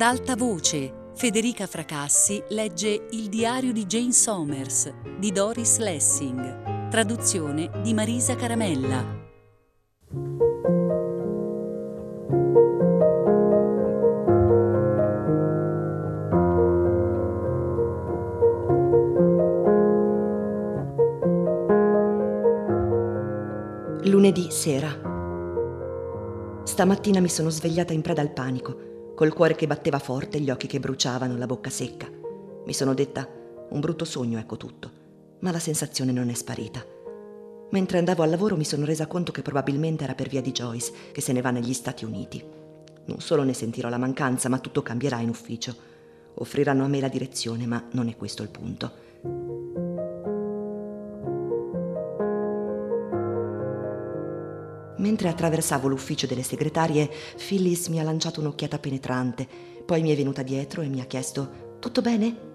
Ad alta voce, Federica Fracassi legge Il diario di Jane Somers di Doris Lessing, traduzione di Marisa Caramella. Lunedì sera. Stamattina mi sono svegliata in preda al panico, col cuore che batteva forte, gli occhi che bruciavano, la bocca secca. Mi sono detta, un brutto sogno, ecco tutto. Ma la sensazione non è sparita. Mentre andavo al lavoro mi sono resa conto che probabilmente era per via di Joyce, che se ne va negli Stati Uniti. Non solo ne sentirò la mancanza, ma tutto cambierà in ufficio. Offriranno a me la direzione, ma non è questo il punto. Mentre attraversavo l'ufficio delle segretarie, Phyllis mi ha lanciato un'occhiata penetrante, poi mi è venuta dietro e mi ha chiesto Tutto bene?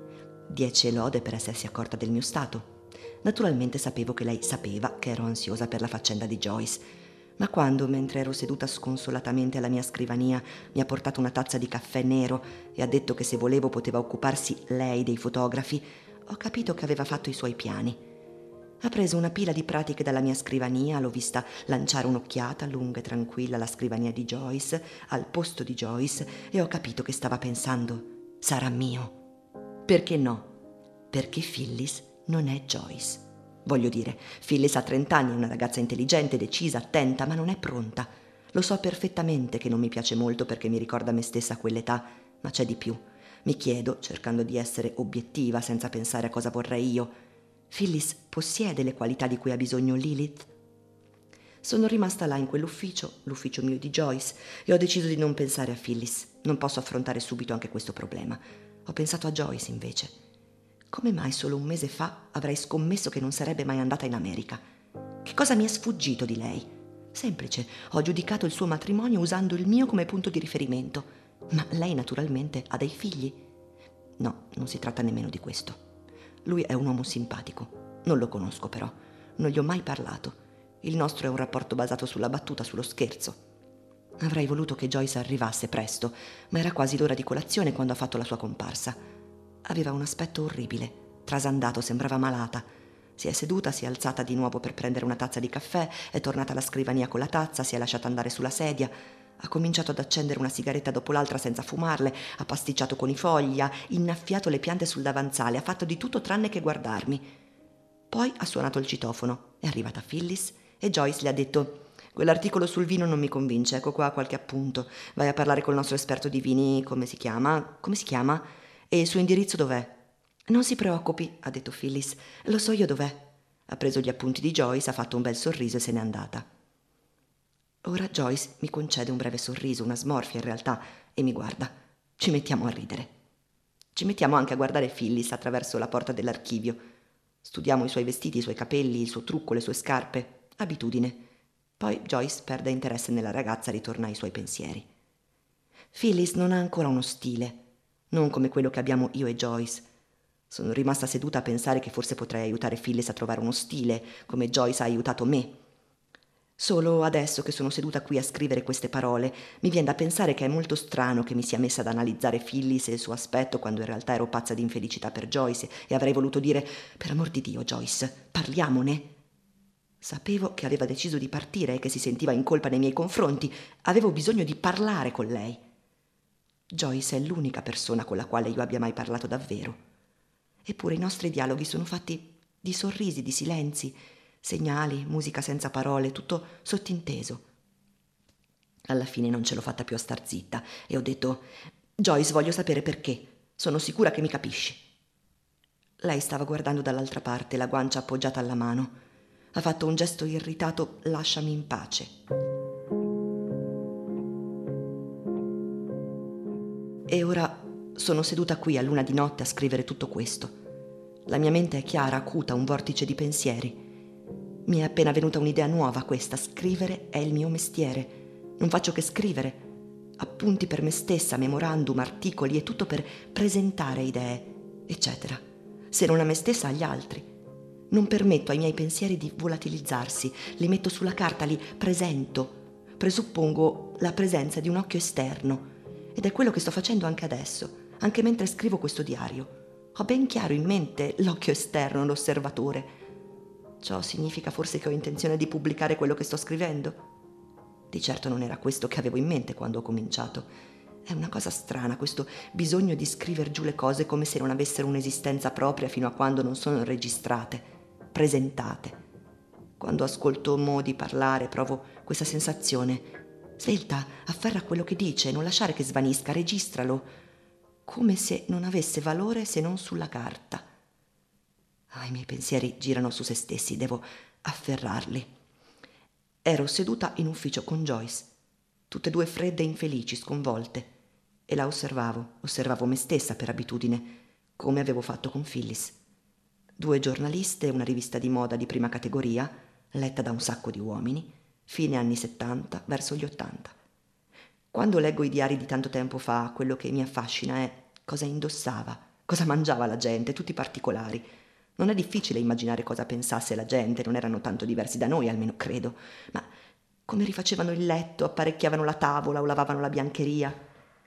Dieci lode per essersi accorta del mio stato. Naturalmente sapevo che lei sapeva che ero ansiosa per la faccenda di Joyce, ma quando, mentre ero seduta sconsolatamente alla mia scrivania, mi ha portato una tazza di caffè nero e ha detto che se volevo poteva occuparsi lei dei fotografi, ho capito che aveva fatto i suoi piani. Ha preso una pila di pratiche dalla mia scrivania, l'ho vista lanciare un'occhiata lunga e tranquilla alla scrivania di Joyce, al posto di Joyce, e ho capito che stava pensando, sarà mio. Perché no? Perché Phyllis non è Joyce. Voglio dire, Phyllis ha 30 anni, è una ragazza intelligente, decisa, attenta, ma non è pronta. Lo so perfettamente che non mi piace molto perché mi ricorda me stessa a quell'età, ma c'è di più. Mi chiedo, cercando di essere obiettiva senza pensare a cosa vorrei io, Phyllis possiede le qualità di cui ha bisogno Lilith? Sono rimasta là in quell'ufficio, l'ufficio mio di Joyce, e ho deciso di non pensare a Phyllis. Non posso affrontare subito anche questo problema. Ho pensato a Joyce invece. Come mai solo un mese fa avrei scommesso che non sarebbe mai andata in America? Che cosa mi è sfuggito di lei? Semplice, ho giudicato il suo matrimonio usando il mio come punto di riferimento. Ma lei naturalmente ha dei figli? No, non si tratta nemmeno di questo. Lui è un uomo simpatico. Non lo conosco però. Non gli ho mai parlato. Il nostro è un rapporto basato sulla battuta, sullo scherzo. Avrei voluto che Joyce arrivasse presto, ma era quasi l'ora di colazione quando ha fatto la sua comparsa. Aveva un aspetto orribile. Trasandato, sembrava malata. Si è seduta, si è alzata di nuovo per prendere una tazza di caffè, è tornata alla scrivania con la tazza, si è lasciata andare sulla sedia. Ha cominciato ad accendere una sigaretta dopo l'altra senza fumarle, ha pasticciato con i fogli, ha innaffiato le piante sul davanzale, ha fatto di tutto tranne che guardarmi. Poi ha suonato il citofono, è arrivata Phyllis e Joyce le ha detto Quell'articolo sul vino non mi convince, ecco qua qualche appunto. Vai a parlare col nostro esperto di vini, come si chiama? Come si chiama? E il suo indirizzo dov'è? Non si preoccupi, ha detto Phyllis, lo so io dov'è. Ha preso gli appunti di Joyce, ha fatto un bel sorriso e se n'è andata. Ora Joyce mi concede un breve sorriso, una smorfia in realtà, e mi guarda. Ci mettiamo a ridere. Ci mettiamo anche a guardare Phyllis attraverso la porta dell'archivio. Studiamo i suoi vestiti, i suoi capelli, il suo trucco, le sue scarpe. Abitudine. Poi Joyce perde interesse nella ragazza e ritorna ai suoi pensieri. Phyllis non ha ancora uno stile, non come quello che abbiamo io e Joyce. Sono rimasta seduta a pensare che forse potrei aiutare Phyllis a trovare uno stile, come Joyce ha aiutato me Solo adesso che sono seduta qui a scrivere queste parole, mi viene da pensare che è molto strano che mi sia messa ad analizzare Phyllis e il suo aspetto quando in realtà ero pazza di infelicità per Joyce e avrei voluto dire per amor di Dio, Joyce, parliamone. Sapevo che aveva deciso di partire e che si sentiva in colpa nei miei confronti. Avevo bisogno di parlare con lei. Joyce è l'unica persona con la quale io abbia mai parlato davvero. Eppure i nostri dialoghi sono fatti di sorrisi, di silenzi, segnali, musica senza parole, tutto sottinteso. Alla fine non ce l'ho fatta più a star zitta e ho detto Joyce, voglio sapere perché. Sono sicura che mi capisci. Lei stava guardando dall'altra parte, la guancia appoggiata alla mano. Ha fatto un gesto irritato, lasciami in pace. E ora sono seduta qui a luna di notte a scrivere tutto questo. La mia mente è chiara, acuta, un vortice di pensieri. Mi è appena venuta un'idea nuova questa, scrivere è il mio mestiere. Non faccio che scrivere. Appunti per me stessa, memorandum, articoli e tutto per presentare idee, eccetera. Se non a me stessa, agli altri. Non permetto ai miei pensieri di volatilizzarsi, li metto sulla carta, li presento. Presuppongo la presenza di un occhio esterno Ed è quello che sto facendo anche adesso, anche mentre scrivo questo diario. Ho ben chiaro in mente l'occhio esterno, l'osservatore. Ciò significa forse che ho intenzione di pubblicare quello che sto scrivendo? Di certo non era questo che avevo in mente quando ho cominciato. È una cosa strana questo bisogno di scriver giù le cose come se non avessero un'esistenza propria fino a quando non sono registrate, presentate. Quando ascolto Modi parlare provo questa sensazione. Svelta, afferra quello che dice, non lasciare che svanisca, registralo, come se non avesse valore se non sulla carta. Ah, I miei pensieri girano su se stessi, devo afferrarli. Ero seduta in ufficio con Joyce, tutte e due fredde e infelici, sconvolte, e la osservavo, osservavo me stessa per abitudine, come avevo fatto con Phyllis. Due giornaliste una rivista di moda di prima categoria, letta da un sacco di uomini, fine anni 70 verso gli 80. Quando leggo i diari di tanto tempo fa, quello che mi affascina è cosa indossava, cosa mangiava la gente, tutti i particolari. Non è difficile immaginare cosa pensasse la gente, non erano tanto diversi da noi, almeno credo, ma come rifacevano il letto, apparecchiavano la tavola o lavavano la biancheria.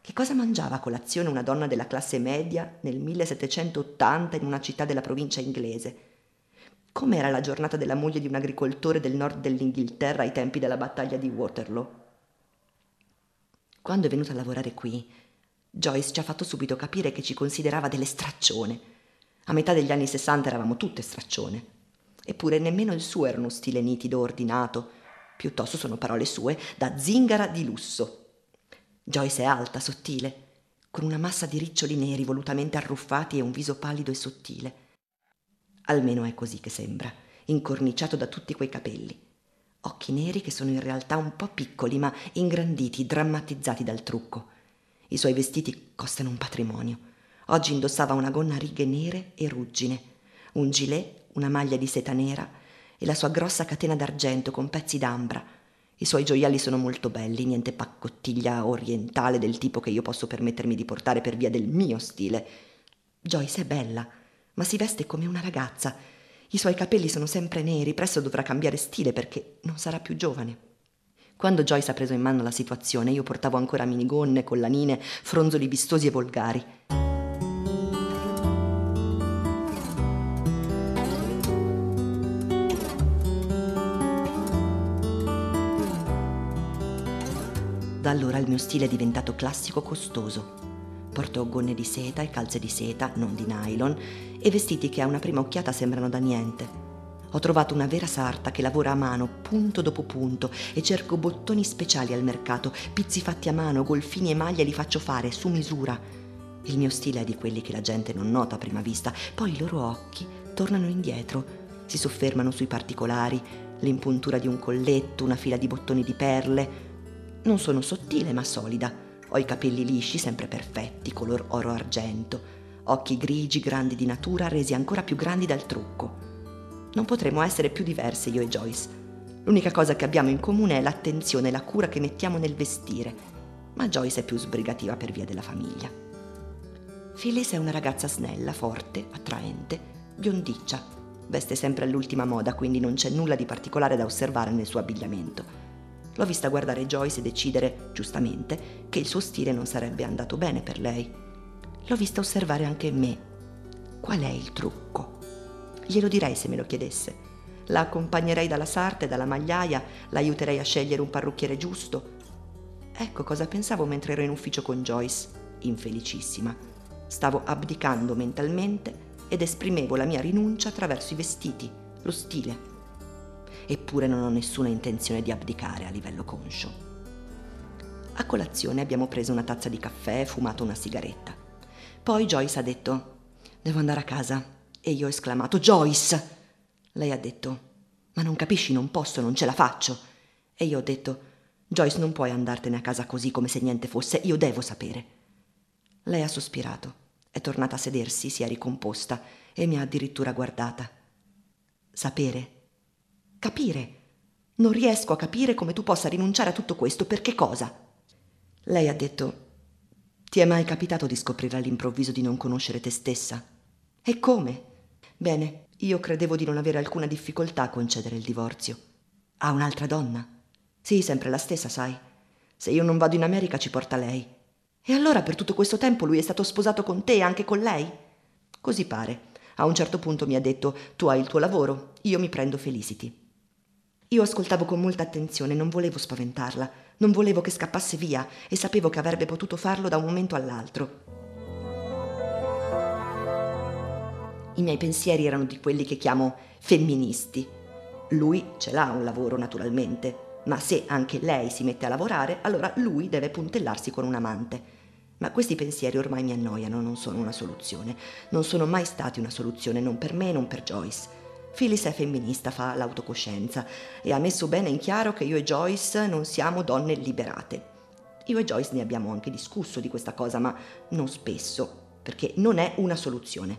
Che cosa mangiava a colazione una donna della classe media nel 1780 in una città della provincia inglese? Com'era la giornata della moglie di un agricoltore del nord dell'Inghilterra ai tempi della battaglia di Waterloo? Quando è venuta a lavorare qui, Joyce ci ha fatto subito capire che ci considerava delle straccione. A metà degli anni sessanta eravamo tutte straccione. Eppure nemmeno il suo era uno stile nitido, ordinato. Piuttosto sono parole sue da zingara di lusso. Joyce è alta, sottile, con una massa di riccioli neri volutamente arruffati e un viso pallido e sottile. Almeno è così che sembra, incorniciato da tutti quei capelli. Occhi neri che sono in realtà un po' piccoli, ma ingranditi, drammatizzati dal trucco. I suoi vestiti costano un patrimonio. Oggi indossava una gonna a righe nere e ruggine, un gilet, una maglia di seta nera e la sua grossa catena d'argento con pezzi d'ambra i suoi gioielli sono molto belli, niente paccottiglia orientale del tipo che io posso permettermi di portare per via del mio stile. Joyce è bella, ma si veste come una ragazza. I suoi capelli sono sempre neri, presto dovrà cambiare stile perché non sarà più giovane. Quando Joyce ha preso in mano la situazione, io portavo ancora minigonne, collanine, fronzoli vistosi e volgari. Mio stile è diventato classico costoso. Porto gonne di seta e calze di seta, non di nylon, e vestiti che a una prima occhiata sembrano da niente. Ho trovato una vera sarta che lavora a mano, punto dopo punto, e cerco bottoni speciali al mercato, pizzi fatti a mano, golfini e maglie li faccio fare su misura. Il mio stile è di quelli che la gente non nota a prima vista, poi i loro occhi tornano indietro, si soffermano sui particolari, l'impuntura di un colletto, una fila di bottoni di perle, non sono sottile ma solida. Ho i capelli lisci, sempre perfetti, color oro argento. Occhi grigi, grandi di natura, resi ancora più grandi dal trucco. Non potremmo essere più diverse io e Joyce. L'unica cosa che abbiamo in comune è l'attenzione e la cura che mettiamo nel vestire. Ma Joyce è più sbrigativa per via della famiglia. Phyllis è una ragazza snella, forte, attraente, biondiccia. Veste sempre all'ultima moda, quindi non c'è nulla di particolare da osservare nel suo abbigliamento. L'ho vista guardare Joyce e decidere, giustamente, che il suo stile non sarebbe andato bene per lei. L'ho vista osservare anche me. Qual è il trucco? Glielo direi se me lo chiedesse. La accompagnerei dalla sarta e dalla magliaia, l'aiuterei a scegliere un parrucchiere giusto. Ecco cosa pensavo mentre ero in ufficio con Joyce, infelicissima. Stavo abdicando mentalmente ed esprimevo la mia rinuncia attraverso i vestiti, lo stile eppure non ho nessuna intenzione di abdicare a livello conscio. A colazione abbiamo preso una tazza di caffè e fumato una sigaretta. Poi Joyce ha detto, devo andare a casa. E io ho esclamato, Joyce! Lei ha detto, ma non capisci, non posso, non ce la faccio. E io ho detto, Joyce, non puoi andartene a casa così come se niente fosse, io devo sapere. Lei ha sospirato, è tornata a sedersi, si è ricomposta e mi ha addirittura guardata. Sapere? Capire. Non riesco a capire come tu possa rinunciare a tutto questo. Per che cosa? Lei ha detto, ti è mai capitato di scoprire all'improvviso di non conoscere te stessa? E come? Bene, io credevo di non avere alcuna difficoltà a concedere il divorzio. A un'altra donna? Sì, sempre la stessa, sai. Se io non vado in America ci porta lei. E allora per tutto questo tempo lui è stato sposato con te e anche con lei? Così pare. A un certo punto mi ha detto tu hai il tuo lavoro, io mi prendo Felicity. Io ascoltavo con molta attenzione, non volevo spaventarla, non volevo che scappasse via e sapevo che avrebbe potuto farlo da un momento all'altro. I miei pensieri erano di quelli che chiamo femministi. Lui ce l'ha un lavoro naturalmente, ma se anche lei si mette a lavorare, allora lui deve puntellarsi con un amante. Ma questi pensieri ormai mi annoiano, non sono una soluzione. Non sono mai stati una soluzione, non per me, non per Joyce. Phyllis è femminista, fa l'autocoscienza e ha messo bene in chiaro che io e Joyce non siamo donne liberate. Io e Joyce ne abbiamo anche discusso di questa cosa, ma non spesso, perché non è una soluzione.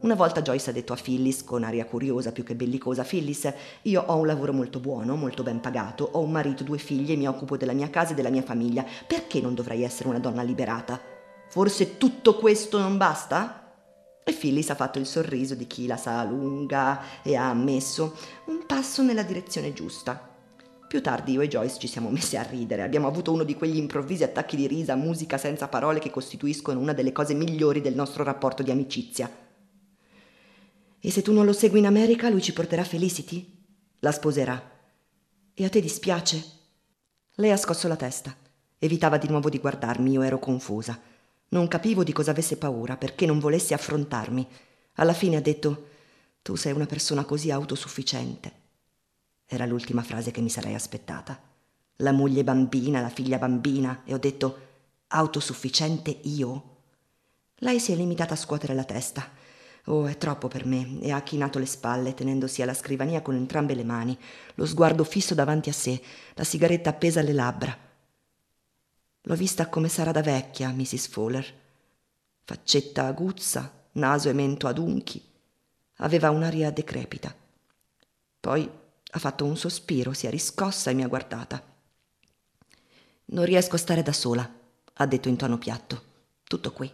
Una volta Joyce ha detto a Phyllis, con aria curiosa più che bellicosa, Phyllis, io ho un lavoro molto buono, molto ben pagato, ho un marito, due figlie, mi occupo della mia casa e della mia famiglia. Perché non dovrei essere una donna liberata? Forse tutto questo non basta? E Phyllis ha fatto il sorriso di chi la sa lunga e ha ammesso un passo nella direzione giusta. Più tardi io e Joyce ci siamo messi a ridere, abbiamo avuto uno di quegli improvvisi attacchi di risa, musica senza parole che costituiscono una delle cose migliori del nostro rapporto di amicizia. E se tu non lo segui in America, lui ci porterà Felicity? La sposerà. E a te dispiace? Lei ha scosso la testa. Evitava di nuovo di guardarmi, io ero confusa. Non capivo di cosa avesse paura, perché non volesse affrontarmi. Alla fine ha detto Tu sei una persona così autosufficiente. Era l'ultima frase che mi sarei aspettata. La moglie bambina, la figlia bambina, e ho detto Autosufficiente io? Lei si è limitata a scuotere la testa. Oh, è troppo per me, e ha chinato le spalle, tenendosi alla scrivania con entrambe le mani, lo sguardo fisso davanti a sé, la sigaretta appesa alle labbra. L'ho vista come sarà da vecchia, Mrs. Fowler. Faccetta aguzza, naso e mento adunchi. Aveva un'aria decrepita. Poi ha fatto un sospiro, si è riscossa e mi ha guardata. Non riesco a stare da sola, ha detto in tono piatto. Tutto qui.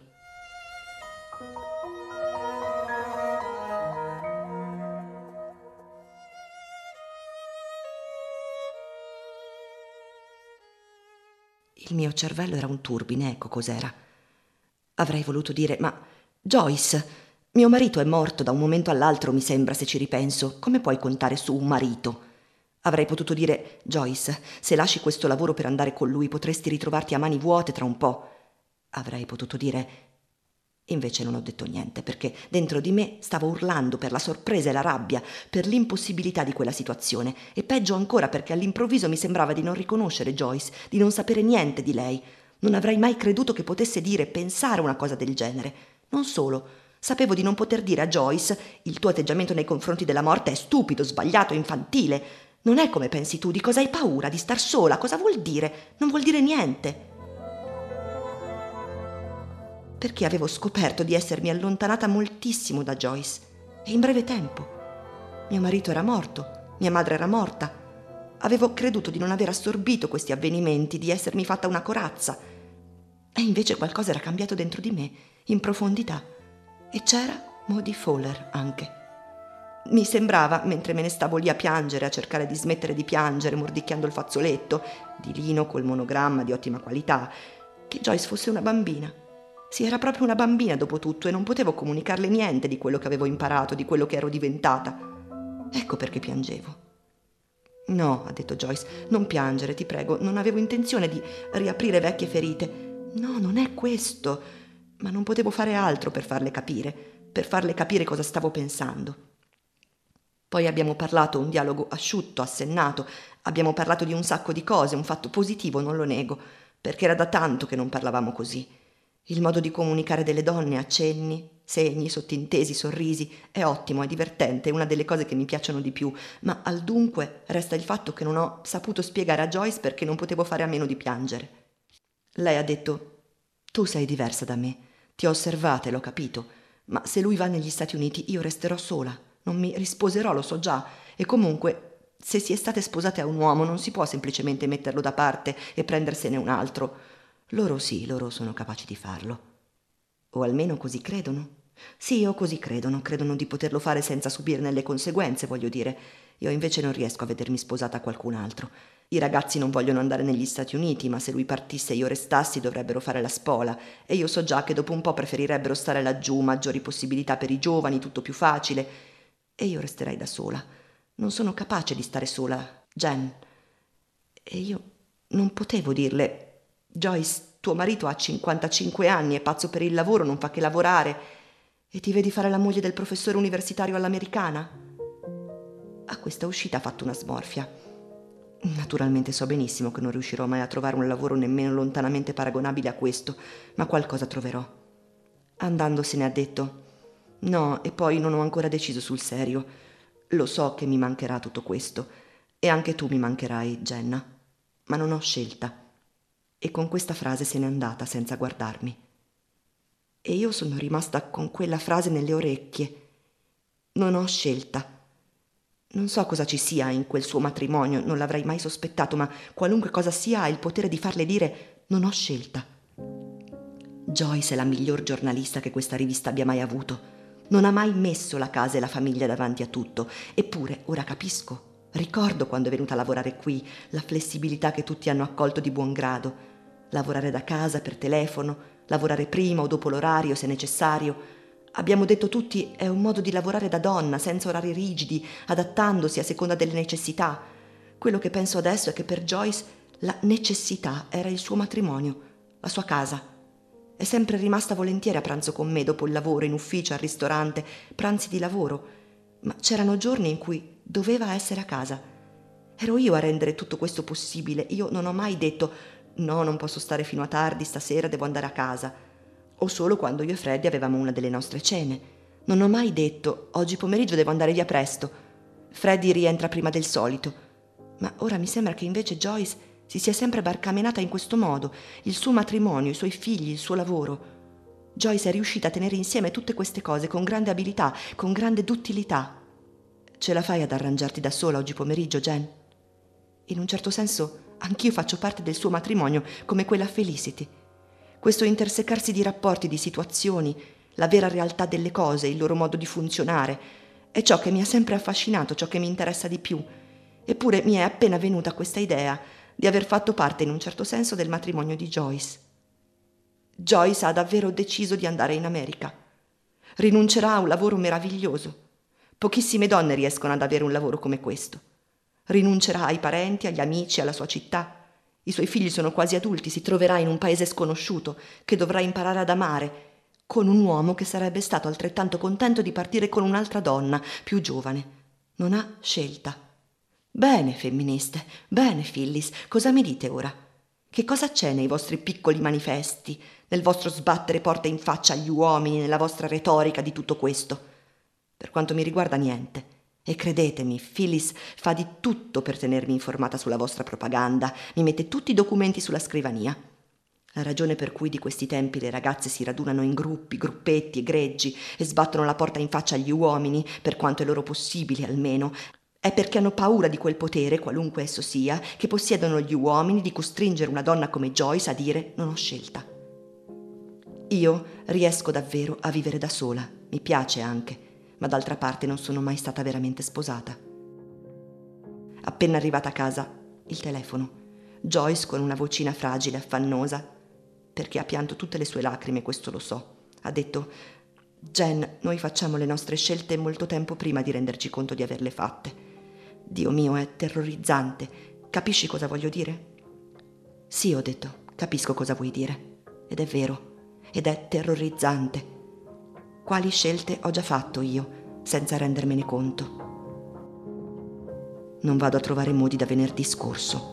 Il mio cervello era un turbine, ecco cos'era. Avrei voluto dire, ma Joyce, mio marito è morto da un momento all'altro, mi sembra, se ci ripenso. Come puoi contare su un marito? Avrei potuto dire, Joyce, se lasci questo lavoro per andare con lui potresti ritrovarti a mani vuote tra un po'. Avrei potuto dire, Invece non ho detto niente perché dentro di me stavo urlando per la sorpresa e la rabbia, per l'impossibilità di quella situazione e peggio ancora perché all'improvviso mi sembrava di non riconoscere Joyce, di non sapere niente di lei. Non avrei mai creduto che potesse dire pensare una cosa del genere. Non solo, sapevo di non poter dire a Joyce il tuo atteggiamento nei confronti della morte è stupido, sbagliato, infantile. Non è come pensi tu, di cosa hai paura, di star sola, cosa vuol dire? Non vuol dire niente perché avevo scoperto di essermi allontanata moltissimo da Joyce e in breve tempo. Mio marito era morto, mia madre era morta. Avevo creduto di non aver assorbito questi avvenimenti, di essermi fatta una corazza. E invece qualcosa era cambiato dentro di me, in profondità. E c'era Modi Fowler anche. Mi sembrava, mentre me ne stavo lì a piangere, a cercare di smettere di piangere, mordicchiando il fazzoletto, di lino col monogramma di ottima qualità, che Joyce fosse una bambina sì, era proprio una bambina dopo tutto e non potevo comunicarle niente di quello che avevo imparato, di quello che ero diventata. Ecco perché piangevo. No, ha detto Joyce, non piangere, ti prego, non avevo intenzione di riaprire vecchie ferite. No, non è questo. Ma non potevo fare altro per farle capire, per farle capire cosa stavo pensando. Poi abbiamo parlato un dialogo asciutto, assennato, abbiamo parlato di un sacco di cose, un fatto positivo, non lo nego, perché era da tanto che non parlavamo così. Il modo di comunicare delle donne, accenni, segni, sottintesi, sorrisi, è ottimo, è divertente, è una delle cose che mi piacciono di più, ma al dunque resta il fatto che non ho saputo spiegare a Joyce perché non potevo fare a meno di piangere. Lei ha detto, tu sei diversa da me, ti ho osservata e l'ho capito, ma se lui va negli Stati Uniti io resterò sola, non mi risposerò, lo so già, e comunque se si è state sposate a un uomo non si può semplicemente metterlo da parte e prendersene un altro. Loro sì, loro sono capaci di farlo. O almeno così credono. Sì, o così credono, credono di poterlo fare senza subirne le conseguenze, voglio dire. Io invece non riesco a vedermi sposata a qualcun altro. I ragazzi non vogliono andare negli Stati Uniti, ma se lui partisse e io restassi dovrebbero fare la spola e io so già che dopo un po' preferirebbero stare laggiù, maggiori possibilità per i giovani, tutto più facile. E io resterei da sola. Non sono capace di stare sola, Jen. E io non potevo dirle, Joyce, tuo marito ha 55 anni, è pazzo per il lavoro, non fa che lavorare, e ti vedi fare la moglie del professore universitario all'americana? A questa uscita ha fatto una smorfia. Naturalmente so benissimo che non riuscirò mai a trovare un lavoro nemmeno lontanamente paragonabile a questo, ma qualcosa troverò. Andandosene ha detto No, e poi non ho ancora deciso sul serio. Lo so che mi mancherà tutto questo, e anche tu mi mancherai, Jenna, ma non ho scelta. E con questa frase se n'è andata senza guardarmi. E io sono rimasta con quella frase nelle orecchie. Non ho scelta. Non so cosa ci sia in quel suo matrimonio, non l'avrei mai sospettato, ma qualunque cosa sia ha il potere di farle dire non ho scelta. Joyce è la miglior giornalista che questa rivista abbia mai avuto. Non ha mai messo la casa e la famiglia davanti a tutto. Eppure, ora capisco. Ricordo quando è venuta a lavorare qui, la flessibilità che tutti hanno accolto di buon grado. Lavorare da casa per telefono, lavorare prima o dopo l'orario se necessario, Abbiamo detto tutti è un modo di lavorare da donna, senza orari rigidi, adattandosi a seconda delle necessità. Quello che penso adesso è che per Joyce la necessità era il suo matrimonio, la sua casa. È sempre rimasta volentieri a pranzo con me dopo il lavoro, in ufficio, al ristorante, pranzi di lavoro, ma c'erano giorni in cui doveva essere a casa. Ero io a rendere tutto questo possibile. Io non ho mai detto no, non posso stare fino a tardi, stasera devo andare a casa o solo quando io e Freddy avevamo una delle nostre cene. Non ho mai detto oggi pomeriggio devo andare via presto. Freddy rientra prima del solito. Ma ora mi sembra che invece Joyce si sia sempre barcamenata in questo modo, il suo matrimonio, i suoi figli, il suo lavoro. Joyce è riuscita a tenere insieme tutte queste cose con grande abilità, con grande duttilità. Ce la fai ad arrangiarti da sola oggi pomeriggio, Jen? In un certo senso, anch'io faccio parte del suo matrimonio, come quella Felicity questo intersecarsi di rapporti, di situazioni, la vera realtà delle cose, il loro modo di funzionare, è ciò che mi ha sempre affascinato, ciò che mi interessa di più. Eppure mi è appena venuta questa idea di aver fatto parte in un certo senso del matrimonio di Joyce. Joyce ha davvero deciso di andare in America. Rinuncerà a un lavoro meraviglioso. Pochissime donne riescono ad avere un lavoro come questo. Rinuncerà ai parenti, agli amici, alla sua città i suoi figli sono quasi adulti, si troverà in un paese sconosciuto, che dovrà imparare ad amare, con un uomo che sarebbe stato altrettanto contento di partire con un'altra donna, più giovane. Non ha scelta. Bene, femministe, bene, Phyllis, cosa mi dite ora? Che cosa c'è nei vostri piccoli manifesti, nel vostro sbattere porte in faccia agli uomini, nella vostra retorica di tutto questo? Per quanto mi riguarda niente. E credetemi, Phyllis fa di tutto per tenermi informata sulla vostra propaganda, mi mette tutti i documenti sulla scrivania. La ragione per cui di questi tempi le ragazze si radunano in gruppi, gruppetti e greggi e sbattono la porta in faccia agli uomini, per quanto è loro possibile almeno, è perché hanno paura di quel potere, qualunque esso sia, che possiedono gli uomini di costringere una donna come Joyce a dire non ho scelta. Io riesco davvero a vivere da sola, mi piace anche ma d'altra parte non sono mai stata veramente sposata. Appena arrivata a casa, il telefono. Joyce con una vocina fragile, affannosa, perché ha pianto tutte le sue lacrime, questo lo so. Ha detto, Jen, noi facciamo le nostre scelte molto tempo prima di renderci conto di averle fatte. Dio mio, è terrorizzante. Capisci cosa voglio dire? Sì, ho detto, capisco cosa vuoi dire. Ed è vero, ed è terrorizzante quali scelte ho già fatto io, senza rendermene conto. Non vado a trovare modi da venerdì scorso.